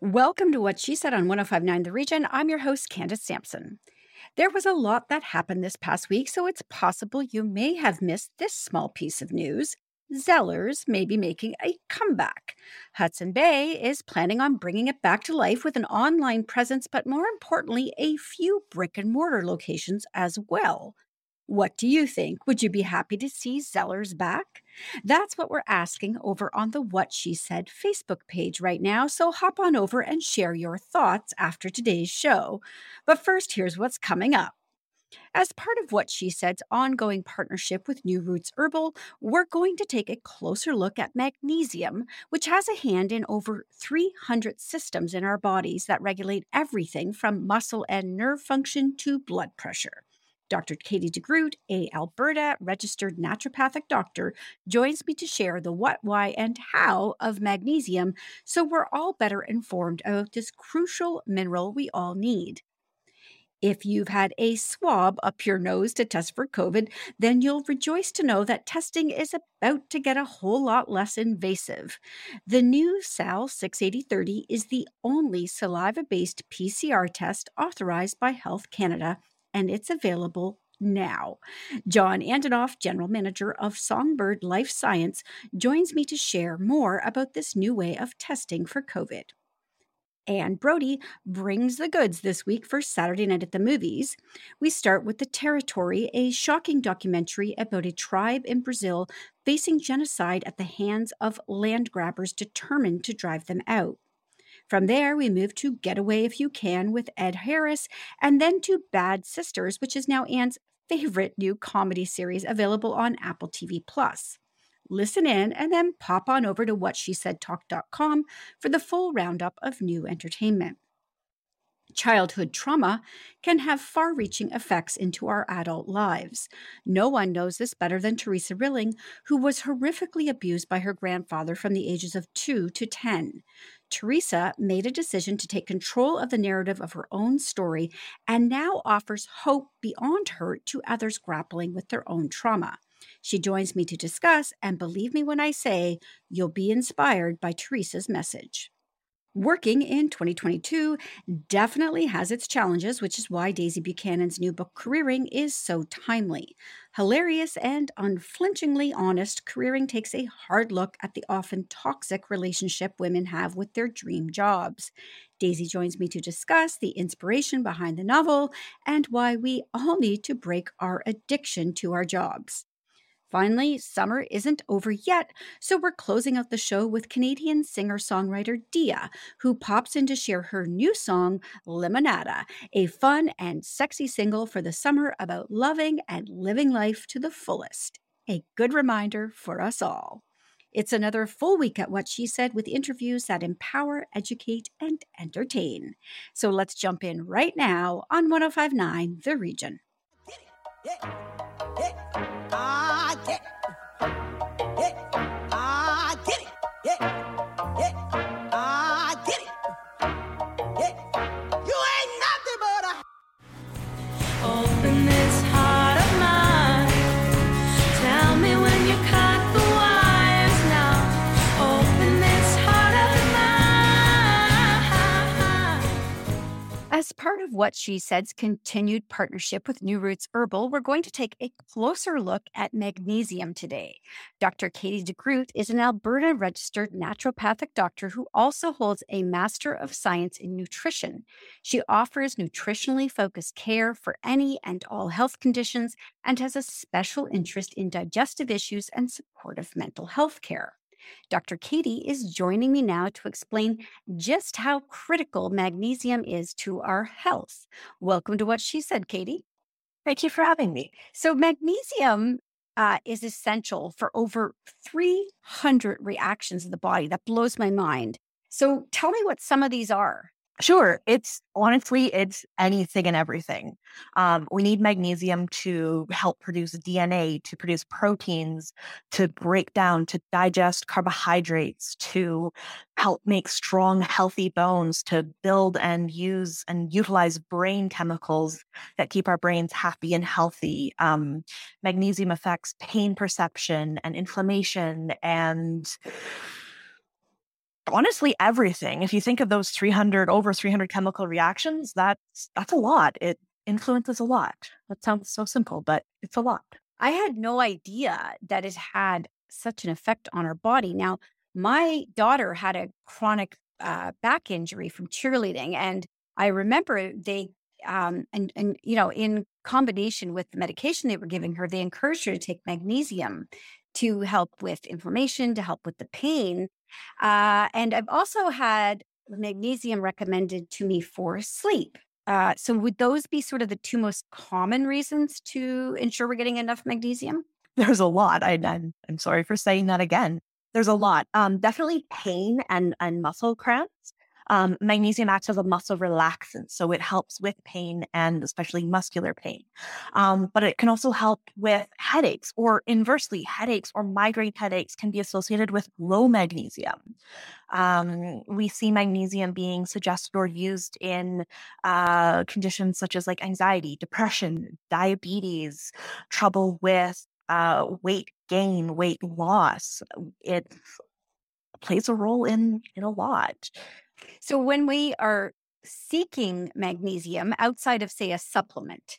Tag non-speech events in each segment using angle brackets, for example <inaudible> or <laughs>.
Welcome to What She Said on 1059 The Region. I'm your host, Candace Sampson. There was a lot that happened this past week, so it's possible you may have missed this small piece of news. Zellers may be making a comeback. Hudson Bay is planning on bringing it back to life with an online presence, but more importantly, a few brick and mortar locations as well. What do you think? Would you be happy to see Zellers back? That's what we're asking over on the What She Said Facebook page right now. So hop on over and share your thoughts after today's show. But first, here's what's coming up. As part of What She Said's ongoing partnership with New Roots Herbal, we're going to take a closer look at magnesium, which has a hand in over 300 systems in our bodies that regulate everything from muscle and nerve function to blood pressure. Dr. Katie DeGroot, a Alberta registered naturopathic doctor, joins me to share the what, why, and how of magnesium so we're all better informed about this crucial mineral we all need. If you've had a swab up your nose to test for COVID, then you'll rejoice to know that testing is about to get a whole lot less invasive. The new SAL 68030 is the only saliva based PCR test authorized by Health Canada, and it's available now. John Andonoff, General Manager of Songbird Life Science, joins me to share more about this new way of testing for COVID. Anne Brodie brings the goods this week for Saturday Night at the Movies. We start with The Territory, a shocking documentary about a tribe in Brazil facing genocide at the hands of land grabbers determined to drive them out. From there, we move to Get Away If You Can with Ed Harris, and then to Bad Sisters, which is now Anne's favorite new comedy series available on Apple TV Plus listen in, and then pop on over to whatshesaidtalk.com for the full roundup of new entertainment. Childhood trauma can have far reaching effects into our adult lives. No one knows this better than Teresa Rilling, who was horrifically abused by her grandfather from the ages of 2 to 10. Teresa made a decision to take control of the narrative of her own story and now offers hope beyond hurt to others grappling with their own trauma. She joins me to discuss, and believe me when I say you'll be inspired by Teresa's message. Working in 2022 definitely has its challenges, which is why Daisy Buchanan's new book, Careering, is so timely. Hilarious and unflinchingly honest, Careering takes a hard look at the often toxic relationship women have with their dream jobs. Daisy joins me to discuss the inspiration behind the novel and why we all need to break our addiction to our jobs. Finally, summer isn't over yet, so we're closing out the show with Canadian singer songwriter Dia, who pops in to share her new song, Limonata, a fun and sexy single for the summer about loving and living life to the fullest. A good reminder for us all. It's another full week at What She Said with interviews that empower, educate, and entertain. So let's jump in right now on 1059 The Region. Part of what she said's continued partnership with New Roots Herbal, we're going to take a closer look at magnesium today. Dr. Katie DeGroot is an Alberta registered naturopathic doctor who also holds a Master of Science in Nutrition. She offers nutritionally focused care for any and all health conditions and has a special interest in digestive issues and supportive mental health care. Dr. Katie is joining me now to explain just how critical magnesium is to our health. Welcome to What She Said, Katie. Thank you for having me. So, magnesium uh, is essential for over 300 reactions in the body. That blows my mind. So, tell me what some of these are. Sure. It's honestly, it's anything and everything. Um, we need magnesium to help produce DNA, to produce proteins, to break down, to digest carbohydrates, to help make strong, healthy bones, to build and use and utilize brain chemicals that keep our brains happy and healthy. Um, magnesium affects pain perception and inflammation and honestly everything. If you think of those 300 over 300 chemical reactions that's that's a lot. It influences a lot. That sounds so simple but it's a lot. I had no idea that it had such an effect on our body. Now, my daughter had a chronic uh, back injury from cheerleading, and I remember they um, and and you know in combination with the medication they were giving her, they encouraged her to take magnesium to help with inflammation, to help with the pain. Uh, and I've also had magnesium recommended to me for sleep. Uh, so would those be sort of the two most common reasons to ensure we're getting enough magnesium? there's a lot I, I'm, I'm sorry for saying that again there's a lot um, definitely pain and and muscle cramps um, magnesium acts as a muscle relaxant so it helps with pain and especially muscular pain. Um, but it can also help with headaches or inversely headaches or migraine headaches can be associated with low magnesium. Um, we see magnesium being suggested or used in uh, conditions such as like anxiety depression diabetes trouble with uh, weight gain weight loss. It plays a role in in a lot So when we are seeking magnesium outside of, say, a supplement,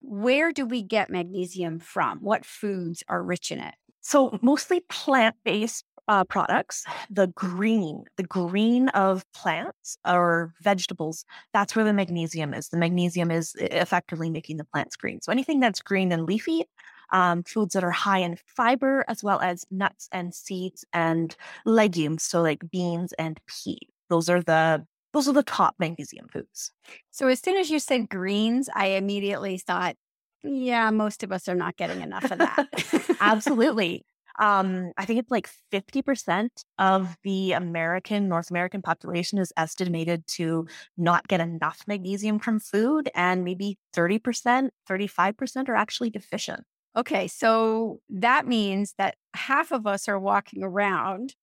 where do we get magnesium from? What foods are rich in it? So mostly plant-based uh, products, the green, the green of plants or vegetables, that's where the magnesium is. The magnesium is effectively making the plants green. So anything that's green and leafy, um, foods that are high in fiber, as well as nuts and seeds and legumes, so like beans and peas. Those are the those are the top magnesium foods. So as soon as you said greens, I immediately thought, yeah, most of us are not getting enough of that. <laughs> Absolutely. Um, I think it's like 50% of the American, North American population is estimated to not get enough magnesium from food, and maybe 30%, 35% are actually deficient. Okay, so that means that half of us are walking around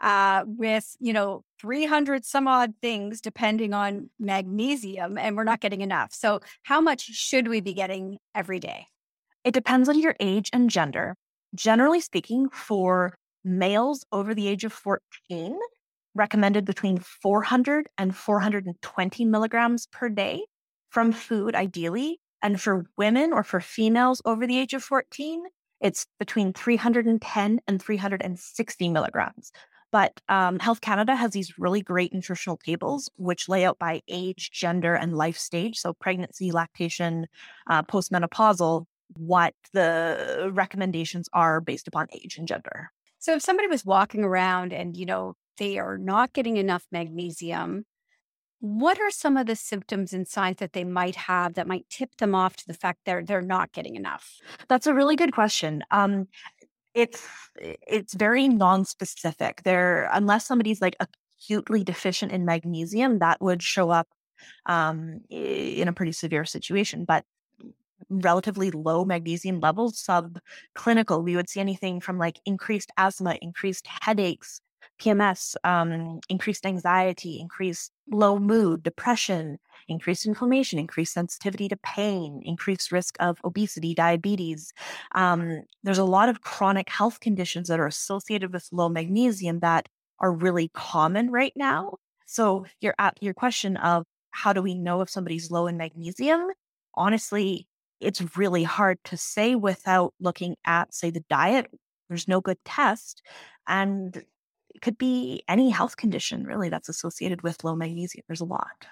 uh, with, you know, 300 some odd things depending on magnesium, and we're not getting enough. So, how much should we be getting every day? It depends on your age and gender. Generally speaking, for males over the age of 14, recommended between 400 and 420 milligrams per day from food, ideally. And for women or for females over the age of 14, it's between 310 and 360 milligrams. But um, Health Canada has these really great nutritional tables, which lay out by age, gender, and life stage. So, pregnancy, lactation, uh, postmenopausal, what the recommendations are based upon age and gender. So, if somebody was walking around and, you know, they are not getting enough magnesium, what are some of the symptoms and signs that they might have that might tip them off to the fact they're they're not getting enough? That's a really good question. Um, it's it's very non-specific. There, unless somebody's like acutely deficient in magnesium, that would show up um, in a pretty severe situation. But relatively low magnesium levels, subclinical, we would see anything from like increased asthma, increased headaches, PMS, um, increased anxiety, increased low mood, depression, increased inflammation, increased sensitivity to pain, increased risk of obesity, diabetes. Um, there's a lot of chronic health conditions that are associated with low magnesium that are really common right now. So your your question of how do we know if somebody's low in magnesium? Honestly, it's really hard to say without looking at, say, the diet. There's no good test. And it could be any health condition really that's associated with low magnesium. There's a lot.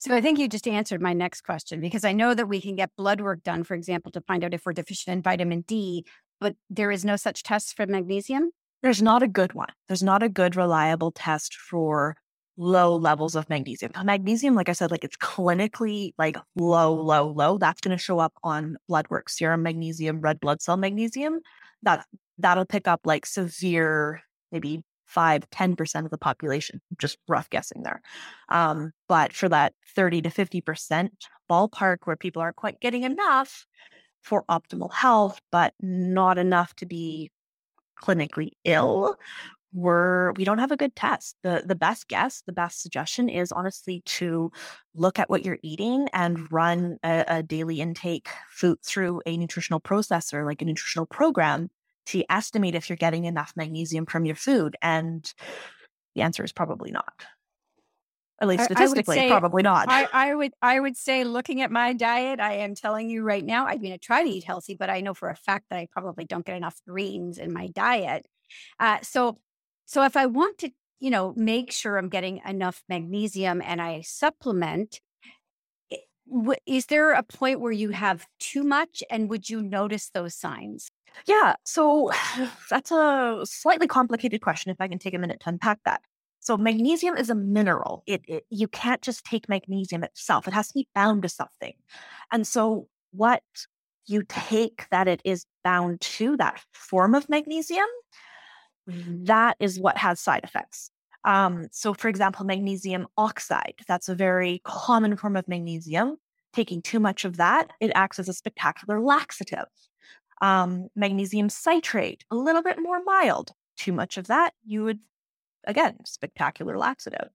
So I think you just answered my next question because I know that we can get blood work done, for example, to find out if we're deficient in vitamin D, but there is no such test for magnesium. There's not a good one. There's not a good, reliable test for low levels of magnesium. Magnesium, like I said, like it's clinically like low, low, low. That's going to show up on blood work, serum magnesium, red blood cell magnesium. That that'll pick up like severe, maybe 5 10% of the population just rough guessing there. Um, but for that 30 to 50% ballpark where people aren't quite getting enough for optimal health but not enough to be clinically ill we're we don't have a good test. The the best guess the best suggestion is honestly to look at what you're eating and run a, a daily intake food through a nutritional processor like a nutritional program to estimate if you're getting enough magnesium from your food and the answer is probably not at least statistically say probably not I, I would I would say looking at my diet, I am telling you right now, I mean I try to eat healthy, but I know for a fact that I probably don't get enough greens in my diet. Uh, so so if I want to, you know, make sure I'm getting enough magnesium and I supplement, is there a point where you have too much and would you notice those signs? Yeah, so <sighs> that's a slightly complicated question if I can take a minute to unpack that. So magnesium is a mineral. It, it you can't just take magnesium itself. It has to be bound to something. And so what you take that it is bound to that form of magnesium, that is what has side effects. Um, so for example, magnesium oxide, that's a very common form of magnesium. Taking too much of that, it acts as a spectacular laxative um, magnesium citrate, a little bit more mild. Too much of that, you would, again, spectacular laxative.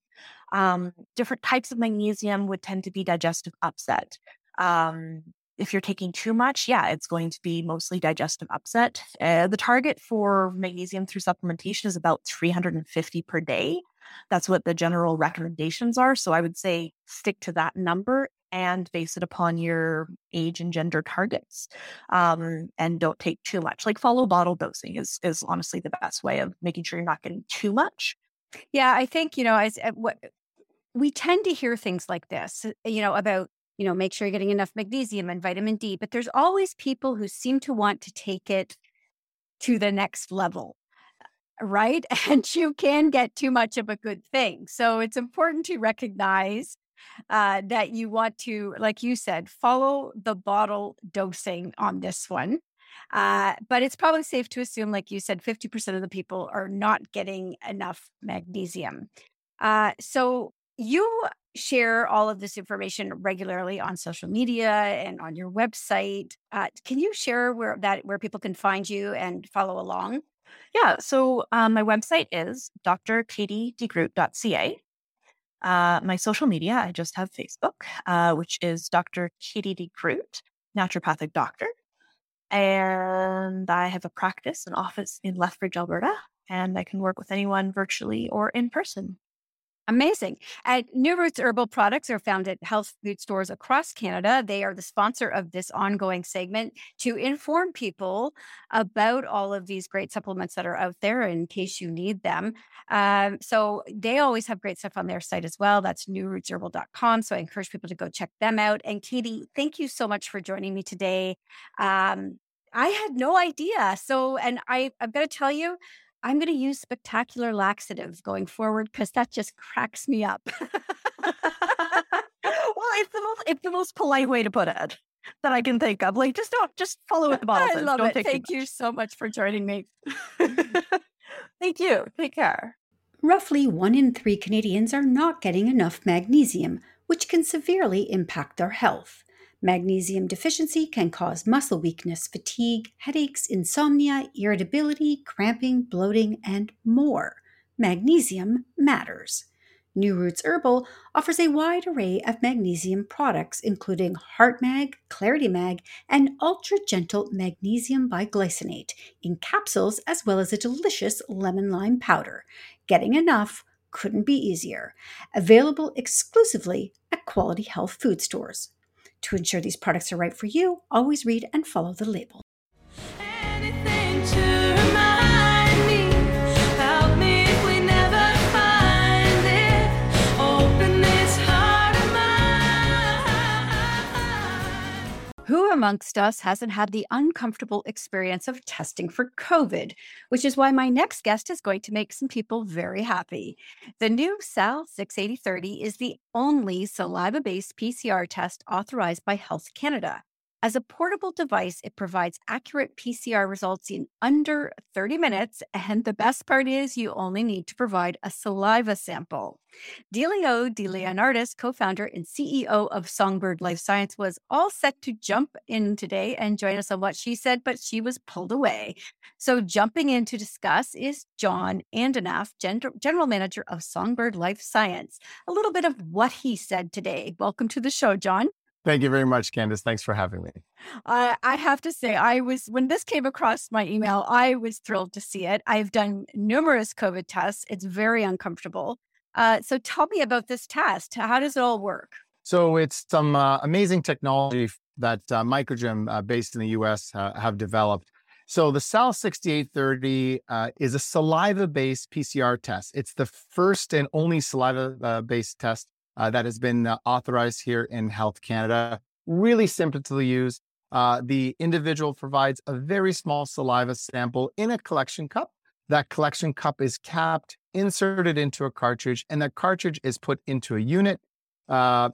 Um, different types of magnesium would tend to be digestive upset. Um, if you're taking too much, yeah, it's going to be mostly digestive upset. Uh, the target for magnesium through supplementation is about 350 per day. That's what the general recommendations are. So I would say stick to that number and base it upon your age and gender targets. Um, and don't take too much. Like follow bottle dosing is is honestly the best way of making sure you're not getting too much. Yeah, I think, you know, as uh, what we tend to hear things like this, uh, you know, about, you know, make sure you're getting enough magnesium and vitamin D, but there's always people who seem to want to take it to the next level. Right. <laughs> And you can get too much of a good thing. So it's important to recognize uh, that you want to, like you said, follow the bottle dosing on this one. Uh, but it's probably safe to assume, like you said, 50% of the people are not getting enough magnesium. Uh, so you share all of this information regularly on social media and on your website. Uh, can you share where that where people can find you and follow along? Yeah. So um, my website is drkatiedegroot.ca. Uh, my social media, I just have Facebook, uh, which is Dr. Katie DeGroot, naturopathic doctor. And I have a practice, an office in Lethbridge, Alberta, and I can work with anyone virtually or in person. Amazing. And New Roots Herbal products are found at health food stores across Canada. They are the sponsor of this ongoing segment to inform people about all of these great supplements that are out there in case you need them. Um, so they always have great stuff on their site as well. That's newrootsherbal.com. So I encourage people to go check them out. And Katie, thank you so much for joining me today. Um, I had no idea. So, and I, I've got to tell you, I'm going to use spectacular laxative going forward because that just cracks me up. <laughs> well, it's the most it's the most polite way to put it that I can think of. Like just don't just follow what the bottle I says. love don't it. take Thank you so much for joining me. <laughs> Thank you. Take care. Roughly one in three Canadians are not getting enough magnesium, which can severely impact their health. Magnesium deficiency can cause muscle weakness, fatigue, headaches, insomnia, irritability, cramping, bloating, and more. Magnesium matters. New Roots Herbal offers a wide array of magnesium products, including HeartMag, Clarity Mag, and Ultra Gentle Magnesium Bisglycinate in capsules, as well as a delicious lemon lime powder. Getting enough couldn't be easier. Available exclusively at quality health food stores. To ensure these products are right for you, always read and follow the label. Who amongst us hasn't had the uncomfortable experience of testing for COVID? Which is why my next guest is going to make some people very happy. The new Sal 68030 is the only saliva based PCR test authorized by Health Canada. As a portable device, it provides accurate PCR results in under 30 minutes. <laughs> And the best part is you only need to provide a saliva sample. Delio De Leonardis, co founder and CEO of Songbird Life Science, was all set to jump in today and join us on what she said, but she was pulled away. So, jumping in to discuss is John Andonoff, Gen- General Manager of Songbird Life Science. A little bit of what he said today. Welcome to the show, John. Thank you very much, Candace. Thanks for having me. Uh, I have to say, I was, when this came across my email, I was thrilled to see it. I've done numerous COVID tests, it's very uncomfortable. Uh, so, tell me about this test. How does it all work? So it's some uh, amazing technology that uh, Microgem, uh, based in the US, uh, have developed. So the Sal 6830 uh, is a saliva-based PCR test. It's the first and only saliva-based test uh, that has been uh, authorized here in Health Canada. Really simple to use. Uh, the individual provides a very small saliva sample in a collection cup. That collection cup is capped, inserted into a cartridge, and that cartridge is put into a unit. Uh,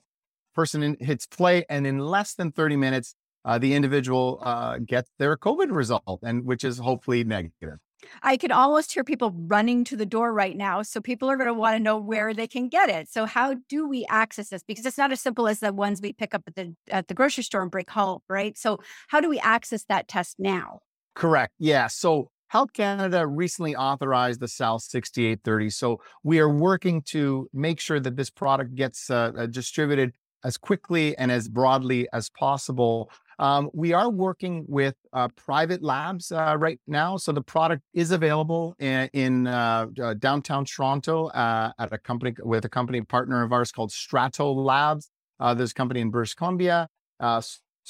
person in, hits play, and in less than 30 minutes, uh, the individual uh, gets their COVID result, and which is hopefully negative. I can almost hear people running to the door right now. So people are going to want to know where they can get it. So how do we access this? Because it's not as simple as the ones we pick up at the at the grocery store and break home, right? So how do we access that test now? Correct. Yeah. So Health Canada recently authorized the Sal 6830. So we are working to make sure that this product gets uh, uh, distributed as quickly and as broadly as possible. Um, we are working with uh, private labs uh, right now. So the product is available in, in uh, uh downtown Toronto uh, at a company with a company partner of ours called Strato Labs. Uh, there's a company in British Columbia,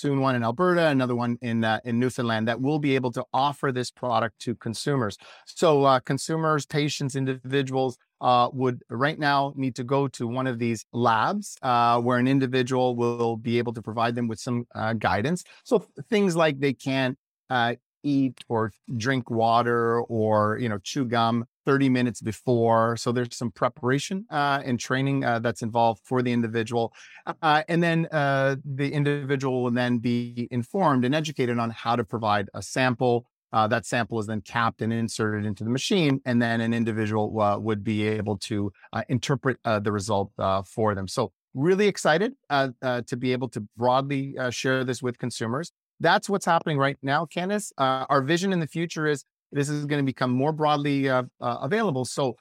soon one in Alberta, another one in in Newfoundland that will be able to offer this product to consumers. So consumers, patients, individuals uh, would right now need to go to one of these labs uh, where an individual will be able to provide them with some uh, guidance. So things like they can't uh, eat or drink water or you know chew gum 30 minutes before. So there's some preparation uh, and training uh, that's involved for the individual, and then the individual will then be informed and educated on how to provide a sample uh, that sample is then capped and inserted into the machine, and then an individual uh, would be able to uh, interpret uh, the result uh, for them. So, really excited uh, to be able to broadly share this with consumers. That's what's happening right now, Candace. our vision in the future is this is going to become more broadly available. So,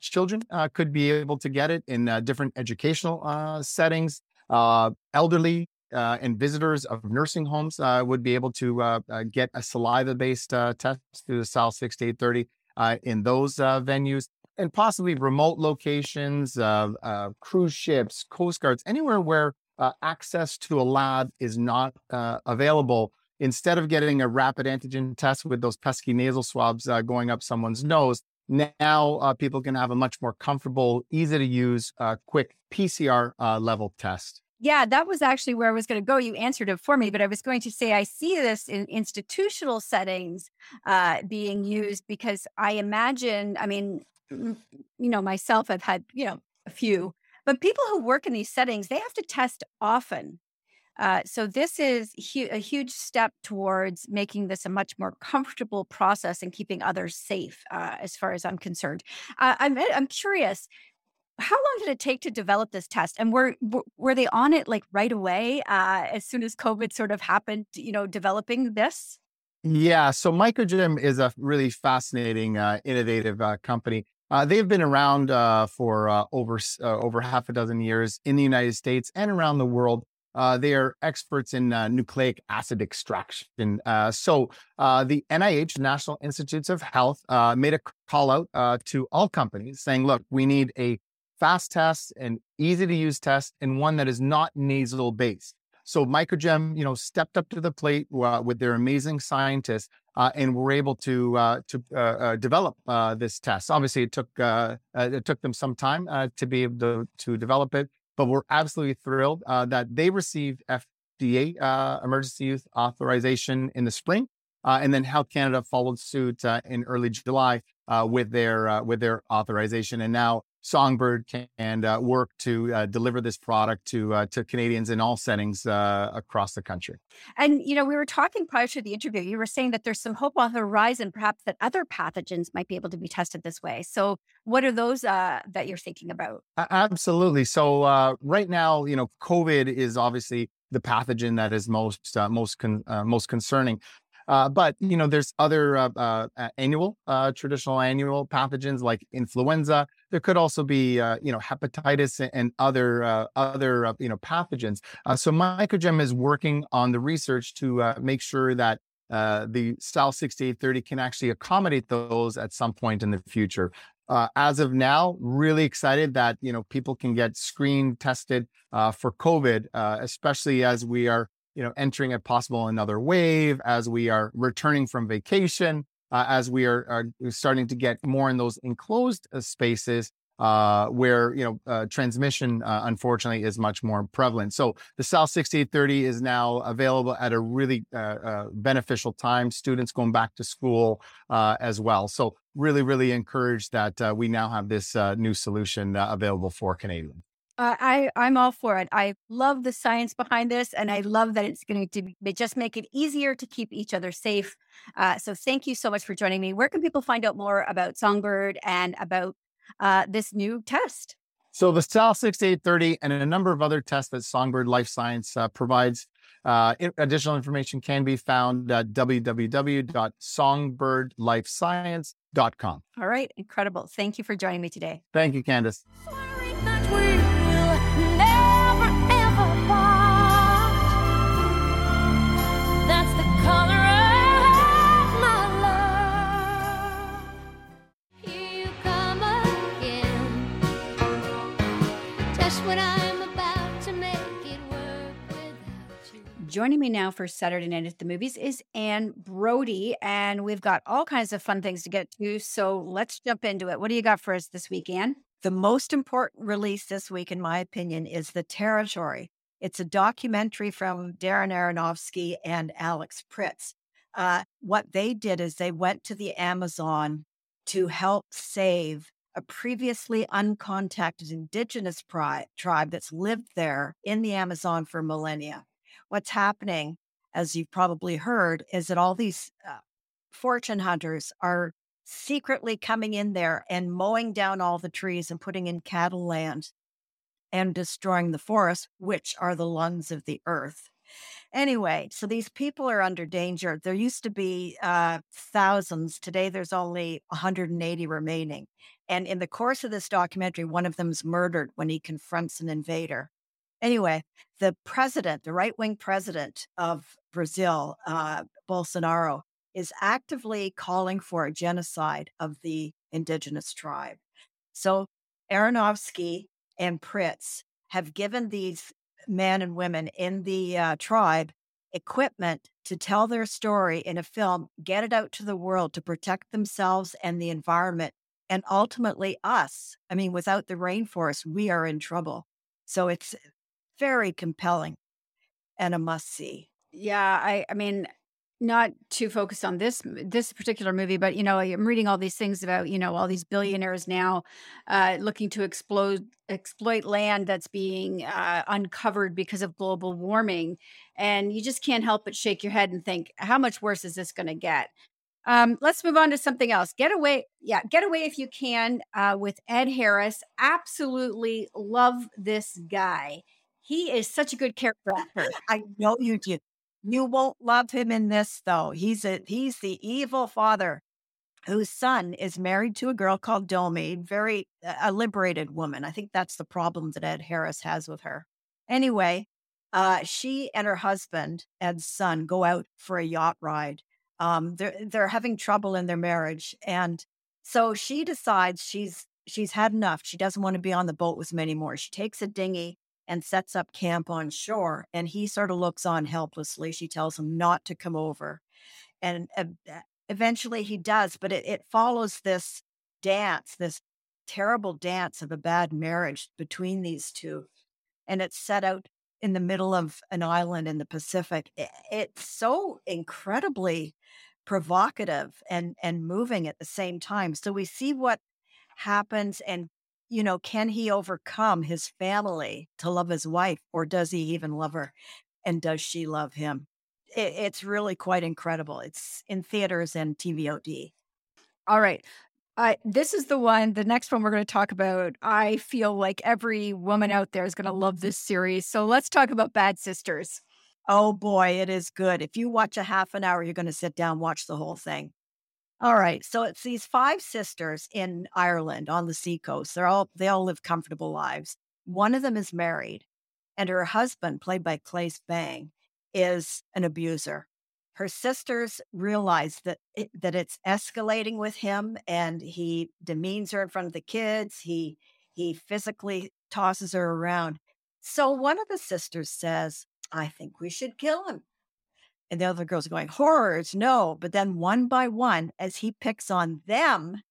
children could be able to get it in different educational settings. elderly uh, and visitors of nursing homes uh, would be able to uh, uh get a saliva-based uh, test through the Sal 6830 uh, in those venues, and possibly remote locations, cruise ships, coast guards, anywhere where access to a lab is not available. Instead of getting a rapid antigen test with those pesky nasal swabs uh, going up someone's nose, now uh, people can have a much more comfortable, easy to use, uh, quick PCR level test. Yeah, that was actually where I was going to go. You answered it for me, but I was going to say I see this in institutional settings uh, being used because I imagine, I mean, you know, myself, I've had, you know, a few, but people who work in these settings, they have to test often. Uh, so this is hu- a huge step towards making this a much more comfortable process and keeping others safe, uh, as far as I'm concerned. Uh, I'm I'm curious how long did it take to develop this test? And were were they on it like right away uh, as soon as covid sort of happened you know developing this? Yeah so microgem is a really fascinating uh, innovative uh, company. Uh, they've been around uh, for uh, over over half a dozen years in the united states and around the world they are experts in nucleic acid extraction. so the NIH, National Institutes of Health, made a call out to all companies saying, "Look, we need a fast test and easy to use test and one that is not nasal based. So Microgem, you know, stepped up to the plate uh, with their amazing scientists uh, and were able to uh, to uh, uh, develop uh, this test. Obviously, it took it took them some time to be able to, to develop it, but we're absolutely thrilled uh, that they received FDA uh, emergency use authorization in the spring, uh, and then Health Canada followed suit in early July with their with their authorization, and now Songbird can uh, work to uh, deliver this product to uh, to Canadians in all settings uh, across the country. And, you know, we were talking prior to the interview. You were saying that there's some hope on the horizon, perhaps that other pathogens might be able to be tested this way. So, what are those uh, that you're thinking about? Absolutely. So uh, right now, you know, COVID is obviously the pathogen that is most uh, most con- uh, most concerning. Uh, but you know, there's other uh, uh, annual, uh, traditional annual pathogens like influenza. There could also be, uh, you know, hepatitis and other uh, other you know pathogens. So Microgem is working on the research to make sure that uh, the SAL 6830 can actually accommodate those at some point in the future. Uh, as of now, really excited that you know people can get screened, tested uh, for COVID, especially as we are you know entering a possible another wave, as we are returning from vacation, uh, as we are, are starting to get more in those enclosed uh, spaces uh, where you know uh, transmission uh, unfortunately is much more prevalent. So the SAL 6830 is now available at a really uh, uh, beneficial time. Students going back to school uh, as well. So really, really encouraged that uh, we now have this uh, new solution uh, available for Canadians. Uh, I I'm all for it. I love the science behind this, and I love that it's going to be, just make it easier to keep each other safe. Uh, so thank you so much for joining me. Where can people find out more about Songbird and about uh, this new test? So the SAL 6830 and a number of other tests that Songbird Life Science uh, provides. Uh, in- additional information can be found at www.songbirdlifescience.com. All right, incredible. Thank you for joining me today. Thank you, Candace. Joining me now for Saturday Night at the Movies is Anne Brodie, and we've got all kinds of fun things to get to. So let's jump into it. What do you got for us this week, Anne? The most important release this week, in my opinion, is The Territory. It's a documentary from Darren Aronofsky and Alex Pritz. Uh, what they did is they went to the Amazon to help save a previously uncontacted indigenous pri- tribe that's lived there in the Amazon for millennia. What's happening, as you've probably heard, is that all these uh, fortune hunters are secretly coming in there and mowing down all the trees and putting in cattle land and destroying the forests, which are the lungs of the earth. Anyway, so these people are under danger. There used to be uh, thousands. Today, there's only 180 remaining. And in the course of this documentary, one of them's murdered when he confronts an invader. Anyway, the president, the right wing president of Brazil, uh, Bolsonaro, is actively calling for a genocide of the indigenous tribe. So Aronofsky and Pritz have given these men and women in the uh, tribe equipment to tell their story in a film, get it out to the world to protect themselves and the environment, and ultimately us. I mean, without the rainforest, we are in trouble. So it's very compelling and a must see. Yeah, I I mean, not too focused on this this particular movie, but you know, I'm reading all these things about you know all these billionaires now uh, looking to explode exploit land that's being uh, uncovered because of global warming, and you just can't help but shake your head and think, how much worse is this going to get? Um, let's move on to something else. Get away, yeah, get away if you can uh, with Ed Harris. Absolutely love this guy. He is such a good character actor. <laughs> I know you do. You won't love him in this though. He's a he's the evil father whose son is married to a girl called Domi, very a liberated woman. I think that's the problem that Ed Harris has with her. Anyway, uh, she and her husband, Ed's son, go out for a yacht ride. Um, they're they're having trouble in their marriage, and so she decides she's she's had enough. She doesn't want to be on the boat with him anymore. She takes a dinghy and sets up camp on shore. And he sort of looks on helplessly. She tells him not to come over. And uh, eventually he does, but it, it follows this dance, this terrible dance of a bad marriage between these two. And it's set out in the middle of an island in the Pacific. It's so incredibly provocative and, and moving at the same time. So we see what happens and you know, can he overcome his family to love his wife, or does he even love her? And does she love him? It, it's really quite incredible. It's in theaters and TVOD. All right. Uh, this is the one, the next one we're going to talk about. I feel like every woman out there is going to love this series. So let's talk about Bad Sisters. Oh boy, it is good. If you watch a half an hour, you're going to sit down, watch the whole thing. All right. So it's these five sisters in Ireland on the seacoast. They're all they all live comfortable lives. One of them is married, and her husband, played by Claes Bang, is an abuser. Her sisters realize that it, that it's escalating with him, and he demeans her in front of the kids. He he physically tosses her around. So one of the sisters says, "I think we should kill him." And the other girls are going, horrors, no. But then one by one, as he picks on them,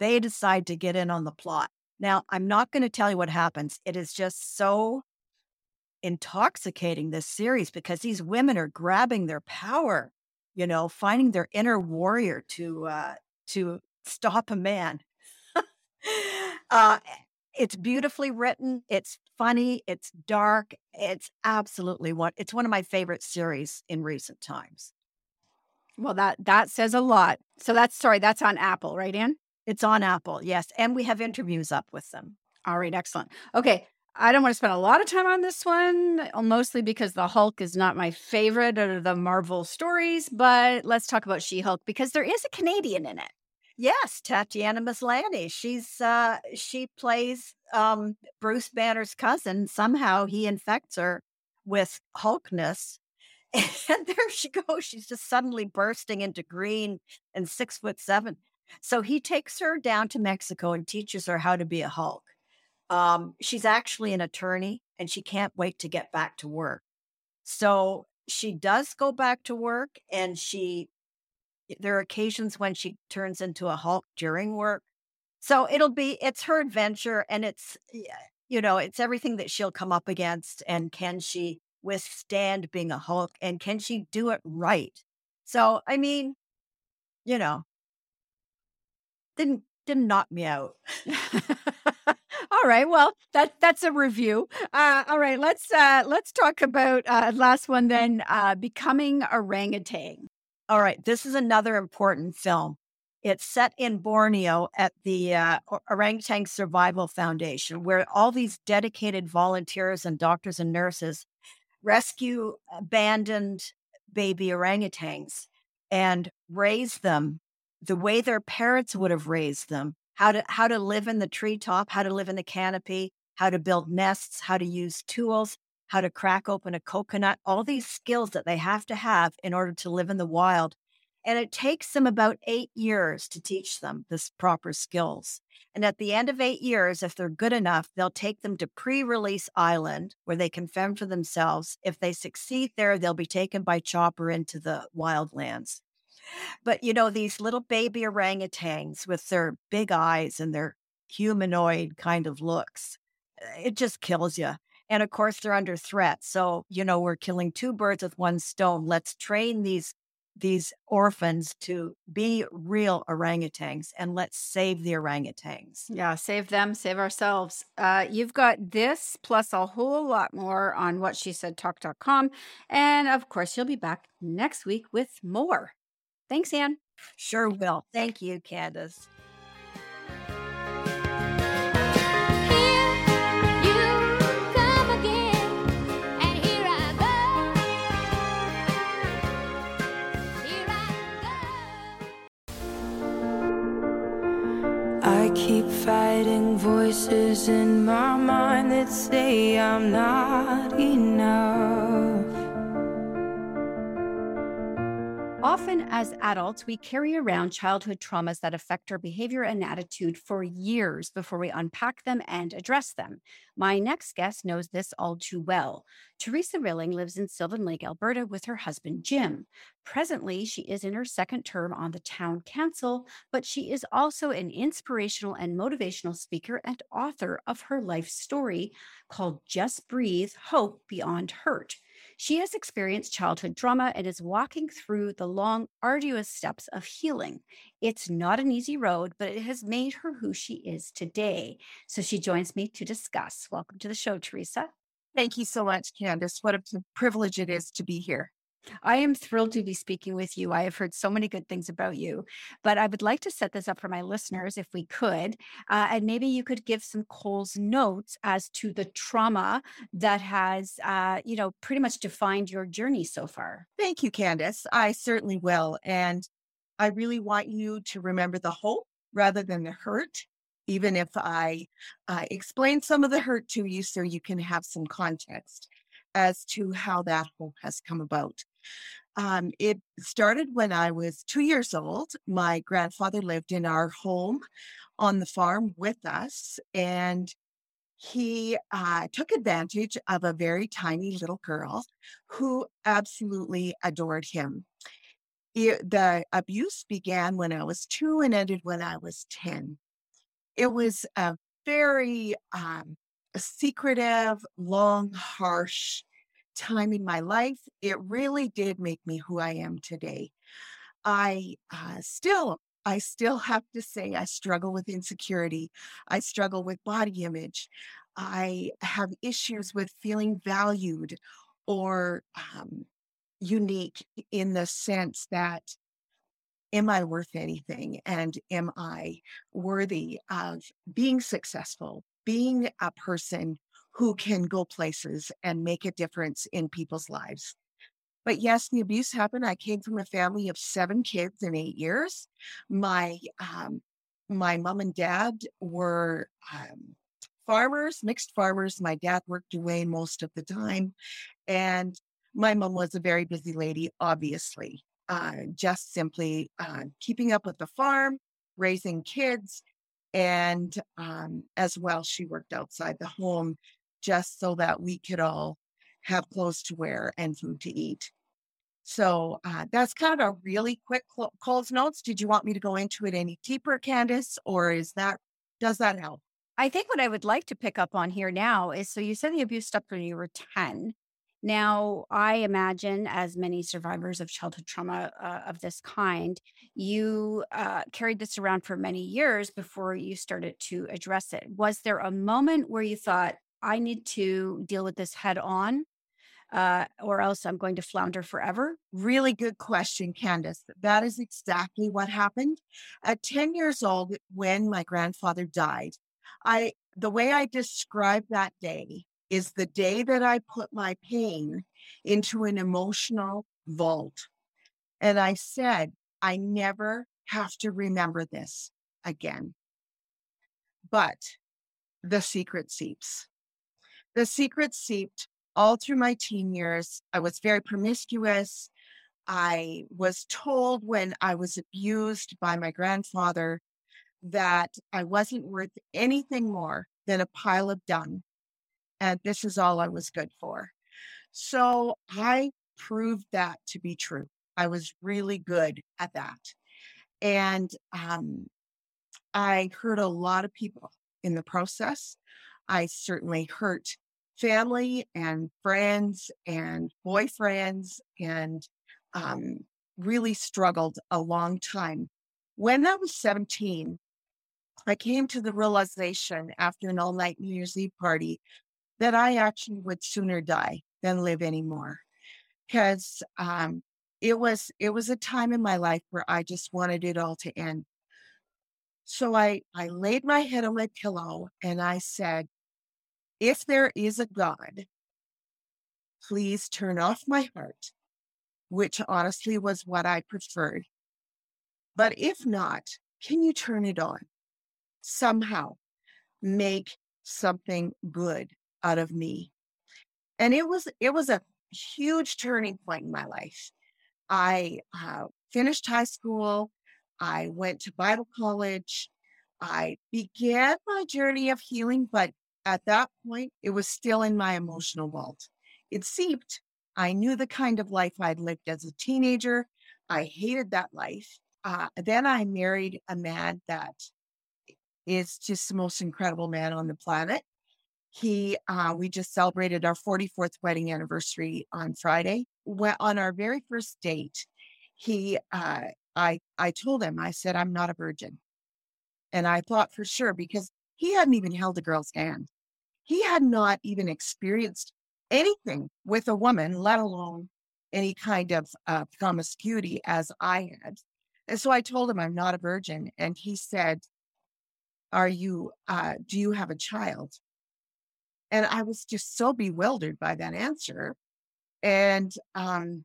they decide to get in on the plot. Now, I'm not going to tell you what happens. It is just so intoxicating, this series, because these women are grabbing their power, you know, finding their inner warrior to uh, to stop a man. <laughs> uh, it's beautifully written. It's funny. It's dark. It's absolutely one. It's one of my favorite series in recent times. Well, that that says a lot. So that's sorry, that's on Apple, right, Anne? It's on Apple, yes, and we have interviews up with them. All right, excellent. Okay, I don't want to spend a lot of time on this one, uh, mostly because the Hulk is not my favorite of the Marvel stories. But let's talk about She Hulk because there is a Canadian in it. Yes, Tatiana Maslany. She's uh she plays um Bruce Banner's cousin. Somehow he infects her with Hulkness. <laughs> And there she goes. She's just suddenly bursting into green and six foot seven. So he takes her down to Mexico and teaches her how to be a Hulk. Um, she's actually an attorney and she can't wait to get back to work. So she does go back to work and she there are occasions when she turns into a Hulk during work. So it'll be it's her adventure and it's you know, it's everything that she'll come up against and can she withstand being a Hulk and can she do it right? So I mean, you know, didn't didn't knock me out. <laughs> all right. Well, that that's a review. Uh, all right. Let's uh, let's talk about uh, last one then. Uh, becoming orangutan. All right, this is another important film. It's set in Borneo at the uh, Orangutan Survival Foundation, where all these dedicated volunteers and doctors and nurses rescue abandoned baby orangutans and raise them the way their parents would have raised them how to how to live in the treetop how to live in the canopy how to build nests how to use tools how to crack open a coconut all these skills that they have to have in order to live in the wild. And it takes them about eight years to teach them this proper skills. And at the end of eight years if they're good enough they'll take them to pre-release island where they can fend for themselves. If they succeed there they'll be taken by chopper into the wildlands but you know, these little baby orangutans with their big eyes and their humanoid kind of looks, uh, it just kills you. And of course, they're under threat. So, you know, we're killing two birds with one stone. Let's train these these orphans to be real orangutans and let's save the orangutans. Yeah, save them, save ourselves. Uh, you've got this plus a whole lot more on what she said talk.com. And of course, you'll be back next week with more. Thanks, Anne. Sure will. Thank you, Candace. Here you come again, and here I go. Here I go. I keep fighting voices in my mind that say I'm not enough. Often, as adults, we carry around childhood traumas that affect our behavior and attitude for years before we unpack them and address them. My next guest knows this all too well. Teresa Rilling lives in Sylvan Lake, Alberta, with her husband, Jim. Presently, she is in her second term on the town council, but she is also an inspirational and motivational speaker and author of her life story called Just Breathe Hope Beyond Hurt. She has experienced childhood trauma and is walking through the long, arduous steps of healing. It's not an easy road, but it has made her who she is today. So she joins me to discuss. Welcome to the show, Teresa. Thank you so much, Candace. What a privilege it is to be here. I am thrilled to be speaking with you. I have heard so many good things about you, but I would like to set this up for my listeners if we could. Uh, and maybe you could give some Cole's notes as to the trauma that has, uh, you know, pretty much defined your journey so far. Thank you, Candace. I certainly will. And I really want you to remember the hope rather than the hurt, even if I uh, explain some of the hurt to you so you can have some context as to how that hope has come about. Um, it started when I was two years old. My grandfather lived in our home on the farm with us, and he uh, took advantage of a very tiny little girl who absolutely adored him. It- the abuse began when I was two and ended when I was 10. It was a very um, secretive, long, harsh time in my life. It really did make me who I am today. I uh, still, I still have to say, I struggle with insecurity. I struggle with body image. I have issues with feeling valued or um, unique in the sense that am I worth anything? And am I worthy of being successful, being a person who can go places and make a difference in people's lives? But yes, the abuse happened. I came from a family of seven kids in eight years. My um, my mom and dad were um, farmers, mixed farmers. My dad worked away most of the time, and my mom was a very busy lady, obviously, uh, just simply uh, keeping up with the farm, raising kids, and um, as well, she worked outside the home just so that we could all have clothes to wear and food to eat. So uh, that's kind of a really quick clo- Coles Notes. Did you want me to go into it any deeper, Candace, or is that does that help? I think what I would like to pick up on here now is so you said the abuse stopped when you were 10. Now, I imagine, as many survivors of childhood trauma uh, of this kind, you uh, carried this around for many years before you started to address it. Was there a moment where you thought, I need to deal with this head on, uh, or else I'm going to flounder forever? Really good question, Candace. That is exactly what happened. At 10 years old, when my grandfather died, I the way I describe that day is the day that I put my pain into an emotional vault. And I said, I never have to remember this again. But the secret seeps. The secret seeped all through my teen years. I was very promiscuous. I was told when I was abused by my grandfather that I wasn't worth anything more than a pile of dung. And this is all I was good for. So I proved that to be true. I was really good at that. And um, I hurt a lot of people in the process. I certainly hurt family and friends and boyfriends and um, really struggled a long time. When I was 17, I came to the realization after an all night New Year's Eve party that I actually would sooner die than live anymore. Because um, it was it was a time in my life where I just wanted it all to end. So I I laid my head on my pillow and I said, if there is a God, please turn off my heart, which honestly was what I preferred. But if not, can you turn it on? Somehow make something good out of me. And it was it was a huge turning point in my life. I uh, finished high school. I went to Bible college. I began my journey of healing, but at that point, it was still in my emotional vault. It seeped. I knew the kind of life I'd lived as a teenager. I hated that life. Uh, then I married a man that is just the most incredible man on the planet. He, uh, we just celebrated our 44th wedding anniversary on Friday. When, on our very first date, he, uh, I, I told him, I said, I'm not a virgin. And I thought for sure because he hadn't even held a girl's hand. He had not even experienced anything with a woman, let alone any kind of uh, promiscuity as I had. And so I told him I'm not a virgin. And he said, Are you, uh, do you have a child? And I was just so bewildered by that answer. And um,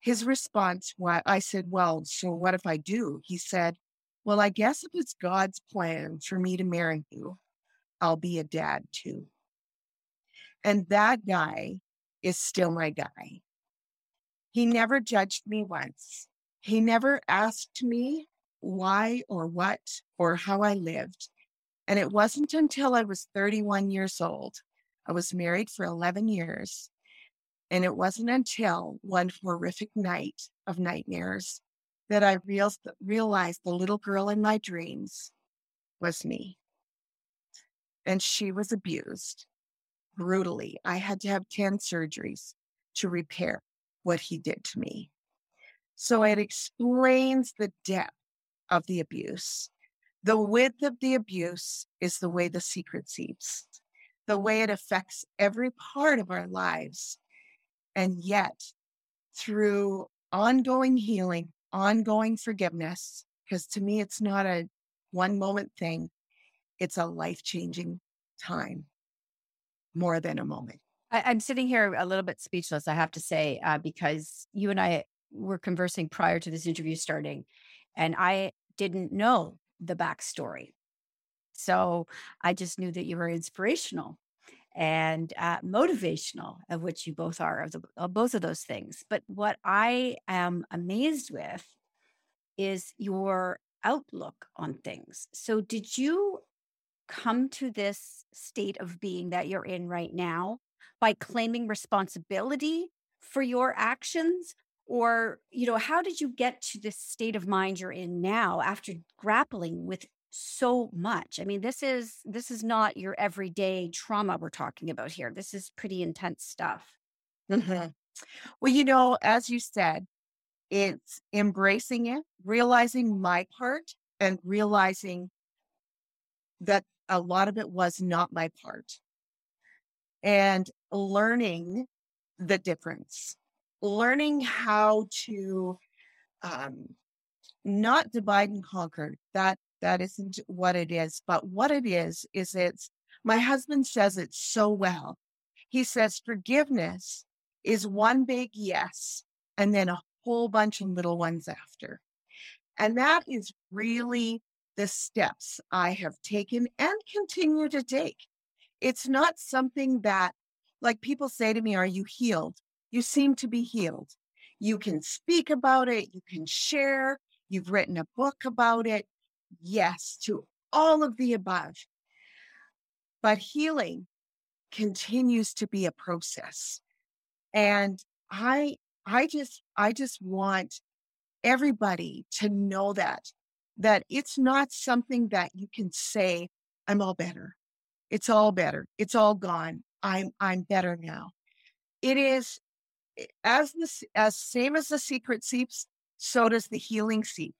his response, was, I said, Well, so what if I do? He said, Well, I guess if it's God's plan for me to marry you, I'll be a dad too. And that guy is still my guy. He never judged me once. He never asked me why or what or how I lived. And it wasn't until I was 31 years old, I was married for 11 years. And it wasn't until one horrific night of nightmares that I real- realized the little girl in my dreams was me. And she was abused brutally. I had to have 10 surgeries to repair what he did to me. So it explains the depth of the abuse. The width of the abuse is the way the secret seeps, the way it affects every part of our lives. And yet, through ongoing healing, ongoing forgiveness, because to me, it's not a one moment thing, it's a life changing time more than a moment. I, I'm sitting here a little bit speechless, I have to say, uh, because you and I were conversing prior to this interview starting, and I didn't know the backstory. So I just knew that you were inspirational and uh, motivational, of which you both are, of, the, of both of those things. But what I am amazed with is your outlook on things. So, did you come to this state of being that you're in right now by claiming responsibility for your actions? Or, you know, how did you get to this state of mind you're in now after grappling with so much? I mean, this is this is not your everyday trauma we're talking about here. This is pretty intense stuff. Mhm. Well, you know, as you said, it's embracing it, realizing my part, and realizing that a lot of it was not my part, and learning the difference, learning how to um, not divide and conquer. That that isn't what it is, but what it is is it's. My husband says it so well. He says forgiveness is one big yes, and then a whole bunch of little ones after. And that is really the steps I have taken and continue to take. It's not something that, like people say to me, Are you healed? You seem to be healed. You can speak about it, you can share, you've written a book about it. Yes, to all of the above. But healing continues to be a process. And I I just I just want everybody to know that that it's not something that you can say I'm all better. It's all better. It's all gone. I'm I'm better now. It is eh, as the, as same as the secret seeps, so does the healing seep.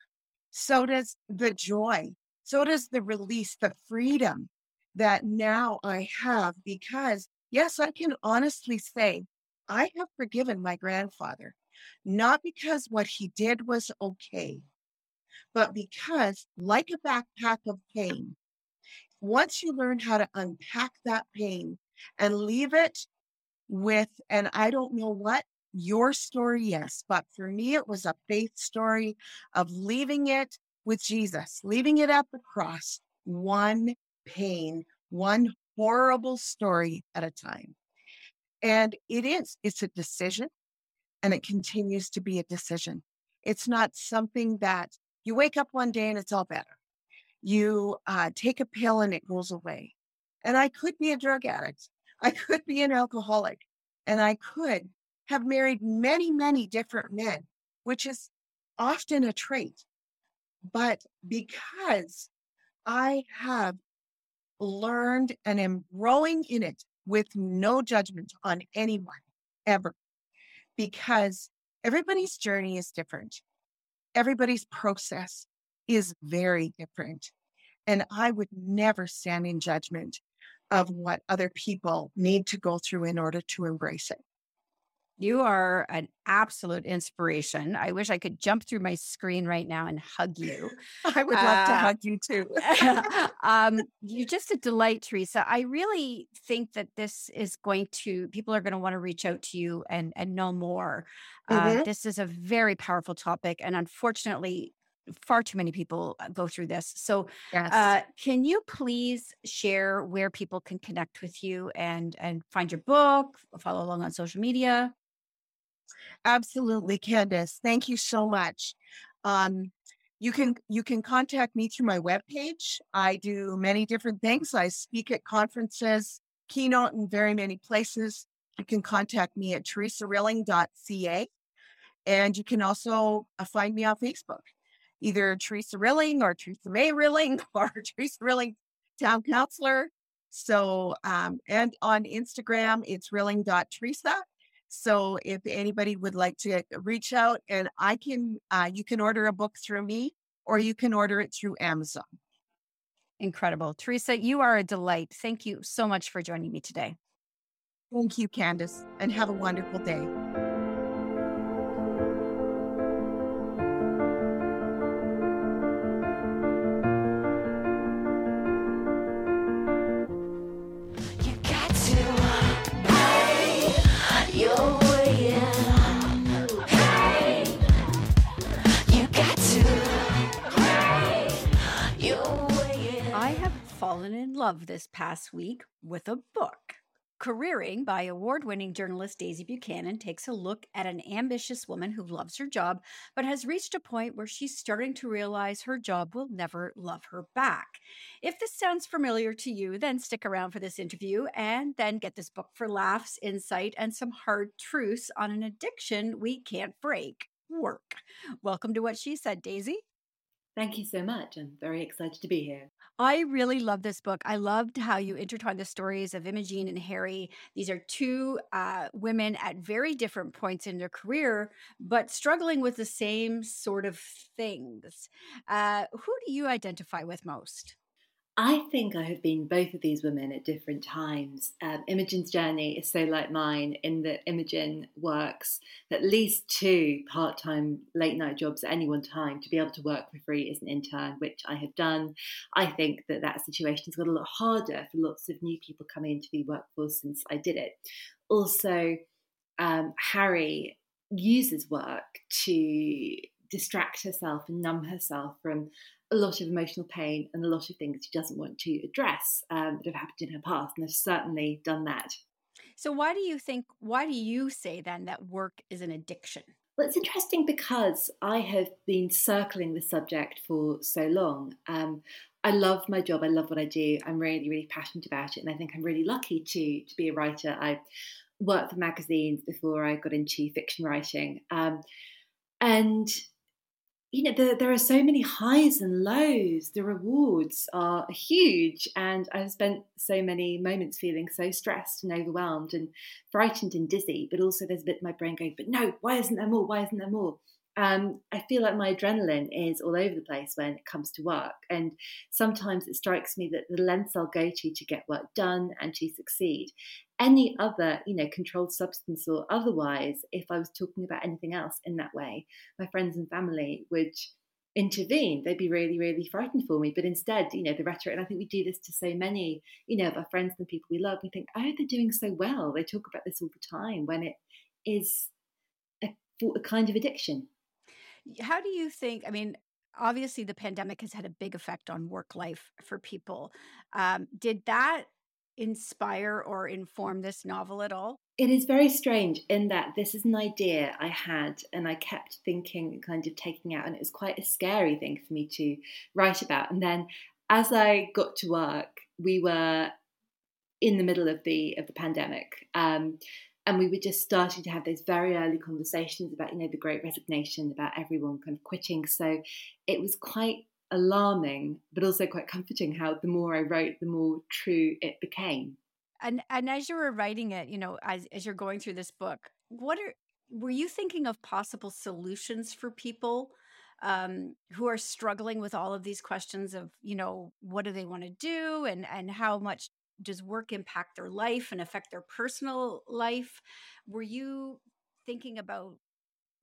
So does the joy. So does the release, the freedom that now I have because yes, I can honestly say I have forgiven my grandfather, not because what he did was okay, but because, like a backpack of pain, once you learn how to unpack that pain and leave it with, and I don't know what your story, yes, but for me, it was a faith story of leaving it with Jesus, leaving it at the cross, one pain, one horrible story at a time. And it is, it's a decision and it continues to be a decision. It's not something that you wake up one day and it's all better. You uh, take a pill and it goes away. And I could be a drug addict. <laughs> I could be an alcoholic. And I could have married many, many different men, which is often a trait. But because I have learned and am growing in it with no judgment on anyone ever because everybody's journey is different. Everybody's process is very different. And I would never stand in judgment of what other people need to go through in order to embrace it. You are an absolute inspiration. I wish I could jump through my screen right now and hug you. I would love to Uh, <laughs> hug you too. <laughs> <laughs> um, you're just a delight, Teresa. I really think that this is going to people are going to want to reach out to you and and know more. Uh, Mhm. this is a very powerful topic, and unfortunately, far too many people uh, go through this. So, Yes. uh, can you please share where people can connect with you and and find your book, follow along on social media? Absolutely, Candace. Thank you so much. Um, you can you can contact me through my webpage. I do many different things. I speak at conferences, keynote in very many places. You can contact me at teresarilling.ca. And you can also uh, find me on Facebook, either Teresa Rilling or Teresa May Rilling <laughs> or Teresa Rilling Town Councilor. So, um, and on Instagram, it's rilling.teresa. So if anybody would like to reach out and I can, uh, you can order a book through me or you can order it through Amazon. Incredible, Teresa. You are a delight. Thank you so much for joining me today. Thank you, Candace, and have a wonderful day. Fallen in love this past week with a book. Careering by award winning journalist Daisy Buchanan takes a look at an ambitious woman who loves her job, but has reached a point where she's starting to realize her job will never love her back. If this sounds familiar to you, then stick around for this interview and then get this book for laughs, insight, and some hard truths on an addiction we can't break work. Welcome to What She Said, Daisy. Thank you so much. I'm very excited to be here. I really love this book. I loved how you intertwine the stories of Imogen and Harry. These are two uh, women at very different points in their career, but struggling with the same sort of things. Uh, who do you identify with most? I think I have been both of these women at different times. Um, Imogen's journey is so like mine in that Imogen works at least two part time late night jobs at any one time to be able to work for free as an intern, which I have done. I think that that situation has got a lot harder for lots of new people coming into the workforce since I did it. Also, um, Harry uses work to distract herself and numb herself from a lot of emotional pain and a lot of things she doesn't want to address um, that have happened in her past, and I've certainly done that. So, why do you think, why do you say then that work is an addiction? Well, it's interesting because I have been circling the subject for so long. Um, I love my job. I love what I do. I'm really, really passionate about it, and I think I'm really lucky to to be a writer. I worked for magazines before I got into fiction writing, um, and you know there, there are so many highs and lows. The rewards are huge, and I've spent so many moments feeling so stressed and overwhelmed and frightened and dizzy. But also, there's a bit of my brain going, "But no, why isn't there more? Why isn't there more?" Um, I feel like my adrenaline is all over the place when it comes to work. And sometimes it strikes me that the lengths I'll go to to get work done and to succeed, any other, you know, controlled substance or otherwise, if I was talking about anything else in that way, my friends and family would intervene. They'd be really, really frightened for me. But instead, you know, the rhetoric, and I think we do this to so many, you know, of our friends and people we love, we think, oh, they're doing so well. They talk about this all the time when it is a, a kind of addiction. How do you think? I mean, obviously, the pandemic has had a big effect on work life for people. Um, did that inspire or inform this novel at all? It is very strange in that this is an idea I had and I kept thinking, kind of taking out, and it was quite a scary thing for me to write about. And then as I got to work, we were in the middle of the of the pandemic. Um, and we were just starting to have those very early conversations about, you know, the great resignation, about everyone kind of quitting. So it was quite alarming, but also quite comforting how the more I wrote, the more true it became. And and as you were writing it, you know, as as you're going through this book, what are were you thinking of possible solutions for people um, who are struggling with all of these questions of, you know, what do they want to do and and how much does work impact their life and affect their personal life? Were you thinking about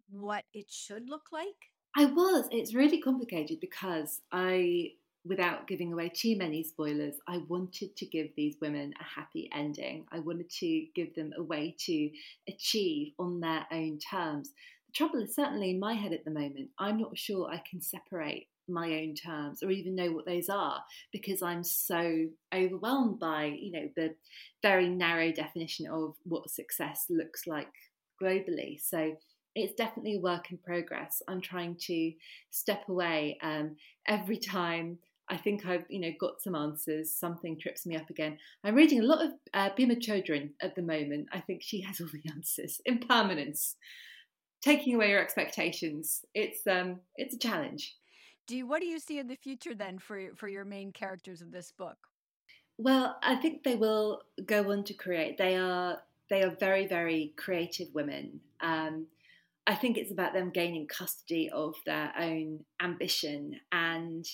what it should look like? I was. It's really complicated because I, without giving away too many spoilers, I wanted to give these women a happy ending. I wanted to give them a way to achieve on their own terms. The trouble is, certainly in my head at the moment, I'm not sure I can separate my own terms or even know what those are because I'm so overwhelmed by, you know, the very narrow definition of what success looks like globally. So it's definitely a work in progress. I'm trying to step away um, every time I think I've you know got some answers. Something trips me up again. I'm reading a lot of uh, Pema Chodron at the moment. I think she has all the answers. Impermanence, taking away your expectations. It's um it's a challenge. Do you, what do you see in the future then for for your main characters of this book? Well, I think they will go on to create. They are they are very very creative women. Um, I think it's about them gaining custody of their own ambition. And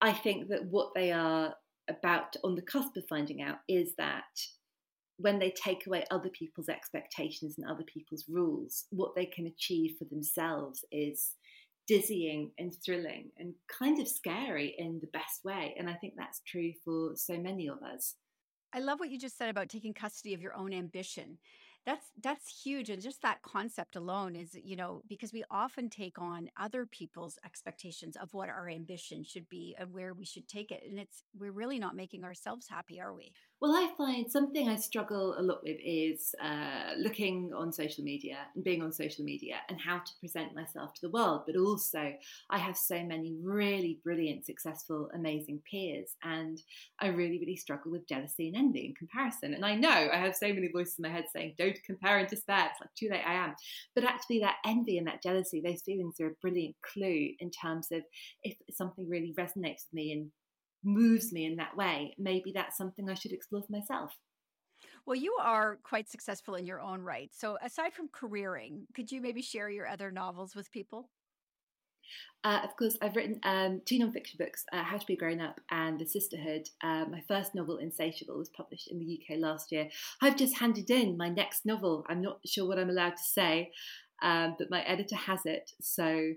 I think that what they are about on the cusp of finding out is that when they take away other people's expectations and other people's rules, what they can achieve for themselves is dizzying and thrilling and kind of scary in the best way. And I think that's true for so many of us. I love what you just said about taking custody of your own ambition. That's that's huge and just that concept alone is you know because we often take on other people's expectations of what our ambition should be and where we should take it and it's we're really not making ourselves happy are we? Well, I find something I struggle a lot with is uh, looking on social media and being on social media and how to present myself to the world. But also, I have so many really brilliant, successful, amazing peers, and I really, really struggle with jealousy and envy and comparison. And I know I have so many voices in my head saying, "Don't compare and despair." It's like too late. I am, but actually, that envy and that jealousy, those feelings are a brilliant clue in terms of if something really resonates with me and moves me in that way, maybe that's something I should explore for myself. Well, you are quite successful in your own right. So, aside from careering, could you maybe share your other novels with people? Uh, of course, I've written um, two nonfiction books uh, How to Be Grown Up and The Sisterhood. Uh, my first novel, Insatiable, was published in the UK last year. I've just handed in my next novel. I'm not sure what I'm allowed to say, um, but my editor has it. So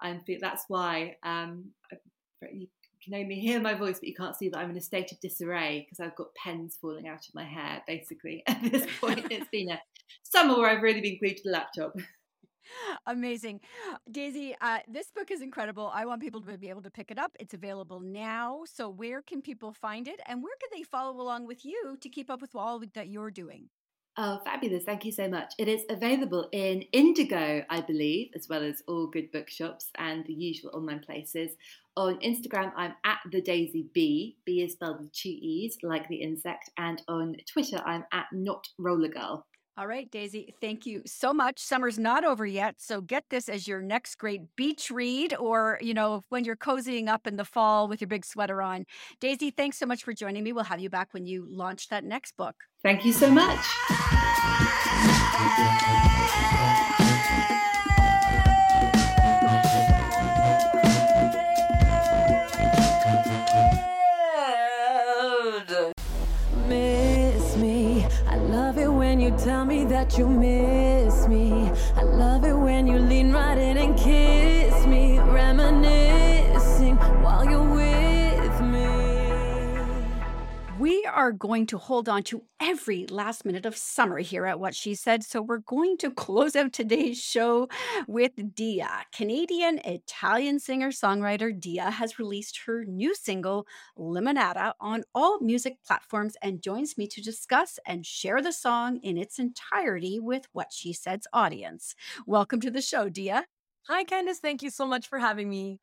I'm, that's why um, you can only hear my voice, but you can't see that I'm in a state of disarray because I've got pens falling out of my hair, basically. <laughs> At this point, it's been a summer where I've really been glued to the laptop. Amazing. Daisy, uh, this book is incredible. I want people to be able to pick it up. It's available now. So, where can people find it? And where can they follow along with you to keep up with all that you're doing? Oh, fabulous. Thank you so much. It is available in Indigo, I believe, as well as all good bookshops and the usual online places. On Instagram, I'm at the Daisy Bee. B is spelled with two E's, like the insect. And on Twitter, I'm at not roller girl. All right, Daisy, thank you so much. Summer's not over yet, so get this as your next great beach read or, you know, when you're cozying up in the fall with your big sweater on. Daisy, thanks so much for joining me. We'll have you back when you launch that next book. Thank you so much. Miss me. I love it when you tell me that you miss me. I love it when you lean right in and kiss me, reminiscing are going to hold on to every last minute of summer here at What She Said. So we're going to <laughs> close out today's show with Dia. Canadian Italian singer songwriter Dia has released her new single, Limonata, on all music platforms and joins me to discuss and share the song in its entirety with What She Said's audience. Welcome to the show, Dia. Hi, Candace. Thank you so much for having me.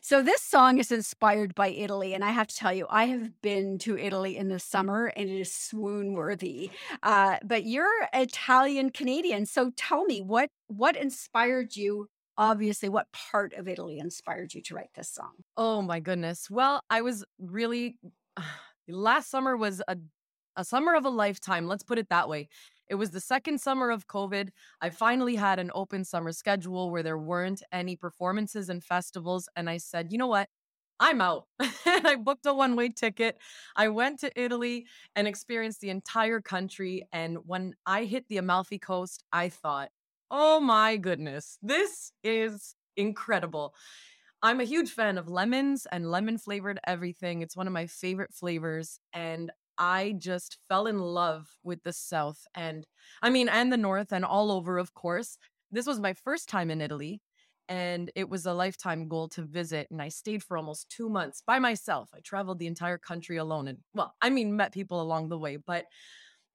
So this song is inspired by Italy, and I have to tell you, I have been to Italy in the summer, and it is swoon worthy. Uh, but you're Italian Canadian, so tell me what what inspired you obviously, what part of Italy inspired you to write this song? Oh my goodness. Well, I was really <sighs> last summer was a a summer of a lifetime. Let's put it that way. It was the second summer of COVID. I finally had an open summer schedule where there weren't any performances and festivals. And I said, you know what? I'm out. <laughs> and I booked a one way ticket. I went to Italy and experienced the entire country. And when I hit the Amalfi Coast, I thought, oh my goodness, this is incredible. I'm a huge fan of lemons and lemon flavored everything. It's one of my favorite flavors. And I just fell in love with the South and I mean, and the North and all over, of course. This was my first time in Italy and it was a lifetime goal to visit. And I stayed for almost two months by myself. I traveled the entire country alone and, well, I mean, met people along the way, but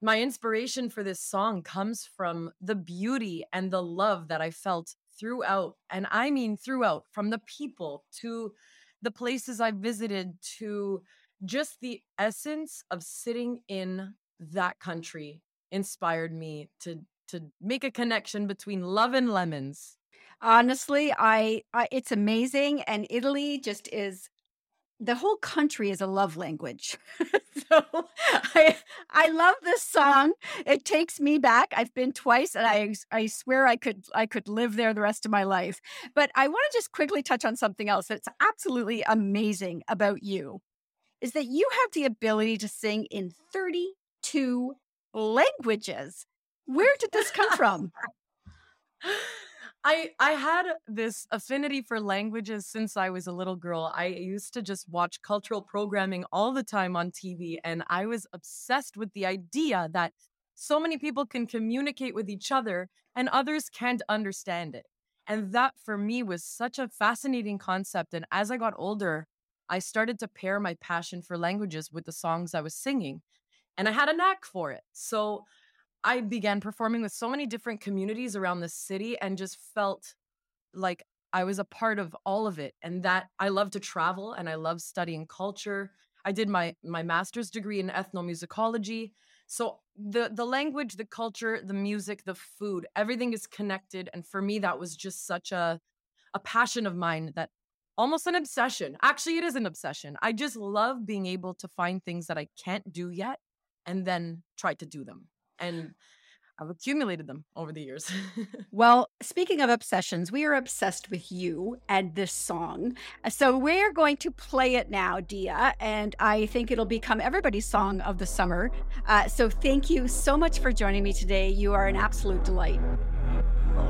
my inspiration for this song comes from the beauty and the love that I felt throughout. And I mean, throughout, from the people to the places I visited to just the essence of sitting in that country inspired me to to make a connection between love and lemons. Honestly, I, I it's amazing and Italy just is the whole country is a love language. <laughs> so I I love this song. It takes me back. I've been twice and I I swear I could I could live there the rest of my life. But I want to just quickly touch on something else that's absolutely amazing about you is that you have the ability to sing in 32 languages. <laughs> Where did this come from? I I had this affinity for languages since I was a little girl. I used to just watch cultural programming all the time on TV and I was obsessed with the idea that so many people can communicate with each other and others can't understand it. And that for me was such a fascinating concept and as I got older, I started to pair my passion for languages with the songs I was singing and I had a knack for it. So I began performing with so many different communities around the city and just felt like I was a part of all of it and that I love to travel and I love studying culture. I did my my master's degree in ethnomusicology. So the the language, the culture, the music, the food, everything is connected and for me that was just such a a passion of mine that almost an obsession. Actually, it is an obsession. I just love being able to find things that I can't do yet and then try to do them and I've accumulated them over the years. <laughs> well, speaking of obsessions, we are obsessed with you and this song. Uh, so we're going to play it now, Dia, and I think it'll become everybody's song of the summer. Uh, so thank you so much for joining me today. You are an absolute delight.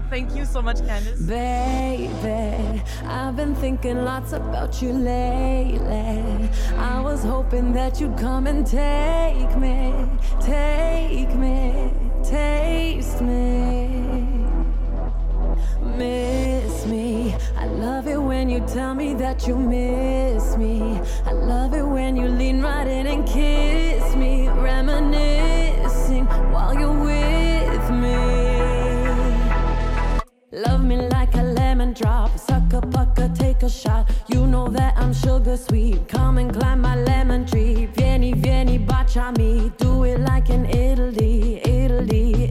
Thank you so much, Candace. Baby, I've been thinking lots about you lately. I was hoping that you'd come and take me, take me, taste me. Miss me. I love it when you tell me that you miss me. I love it when you lean right in and kiss me, reminiscing Love me like a lemon drop, suck a pucker, take a shot. You know that I'm sugar sweet. Come and climb my lemon tree. Vieni, vieni, baciami. Do it like in Italy, Italy.